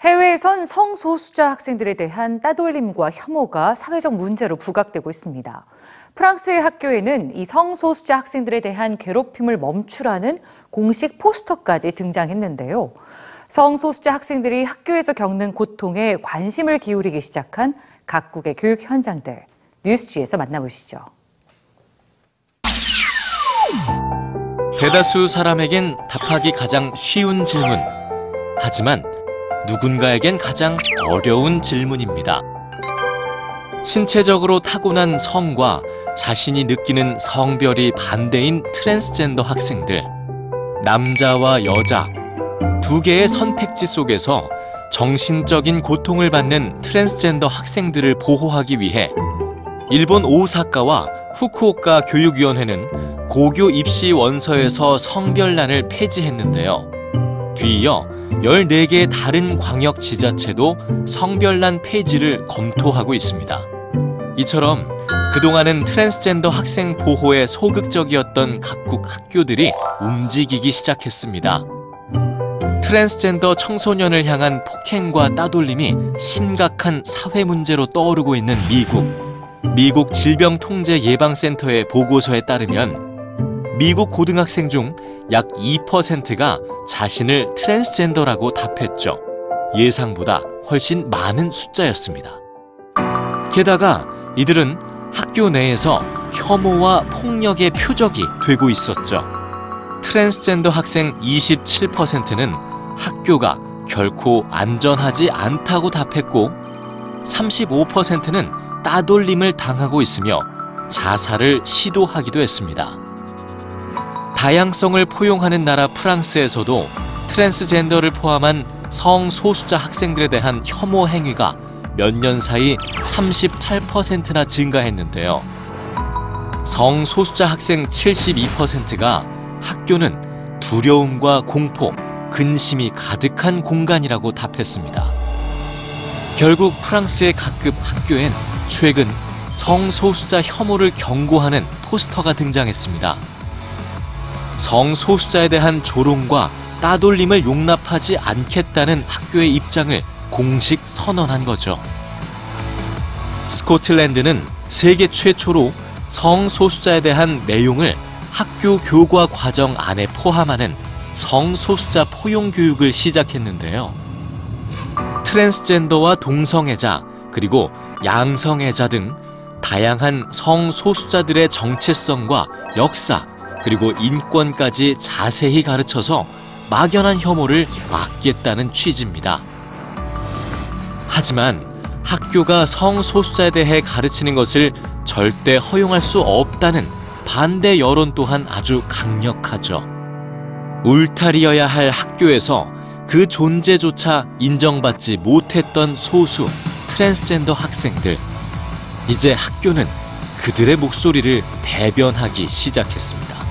해외에선 성소수자 학생들에 대한 따돌림과 혐오가 사회적 문제로 부각되고 있습니다. 프랑스의 학교에는 이 성소수자 학생들에 대한 괴롭힘을 멈추라는 공식 포스터까지 등장했는데요. 성소수자 학생들이 학교에서 겪는 고통에 관심을 기울이기 시작한 각국의 교육 현장들 뉴스지에서 만나보시죠. 대다수 사람에겐 답하기 가장 쉬운 질문. 하지만 누군가에겐 가장 어려운 질문입니다. 신체적으로 타고난 성과 자신이 느끼는 성별이 반대인 트랜스젠더 학생들. 남자와 여자 두 개의 선택지 속에서 정신적인 고통을 받는 트랜스젠더 학생들을 보호하기 위해 일본 오사카와 후쿠오카 교육위원회는 고교 입시 원서에서 성별란을 폐지했는데요. 뒤이어 14개의 다른 광역 지자체도 성별란 폐지를 검토하고 있습니다. 이처럼 그동안은 트랜스젠더 학생 보호에 소극적이었던 각국 학교들이 움직이기 시작했습니다. 트랜스젠더 청소년을 향한 폭행과 따돌림이 심각한 사회 문제로 떠오르고 있는 미국. 미국 질병통제예방센터의 보고서에 따르면 미국 고등학생 중 약 2%가 자신을 트랜스젠더라고 답했죠. 예상보다 훨씬 많은 숫자였습니다. 게다가 이들은 학교 내에서 혐오와 폭력의 표적이 되고 있었죠. 트랜스젠더 학생 27%는 학교가 결코 안전하지 않다고 답했고 35%는 따돌림을 당하고 있으며 자살을 시도하기도 했습니다. 다양성을 포용하는 나라 프랑스에서도 트랜스젠더를 포함한 성소수자 학생들에 대한 혐오 행위가 몇 년 사이 38%나 증가했는데요. 성소수자 학생 72%가 학교는 두려움과 공포, 근심이 가득한 공간이라고 답했습니다. 결국 프랑스의 각급 학교엔 최근 성소수자 혐오를 경고하는 포스터가 등장했습니다. 성소수자에 대한 조롱과 따돌림을 용납하지 않겠다는 학교의 입장을 공식 선언한 거죠. 스코틀랜드는 세계 최초로 성소수자에 대한 내용을 학교 교과 과정 안에 포함하는 성소수자 포용 교육을 시작했는데요. 트랜스젠더와 동성애자, 그리고 양성애자 등 다양한 성소수자들의 정체성과 역사, 그리고 인권까지 자세히 가르쳐서 막연한 혐오를 막겠다는 취지입니다. 하지만 학교가 성소수자에 대해 가르치는 것을 절대 허용할 수 없다는 반대 여론 또한 아주 강력하죠. 울타리여야 할 학교에서 그 존재조차 인정받지 못했던 소수 트랜스젠더 학생들. 이제 학교는 그들의 목소리를 대변하기 시작했습니다.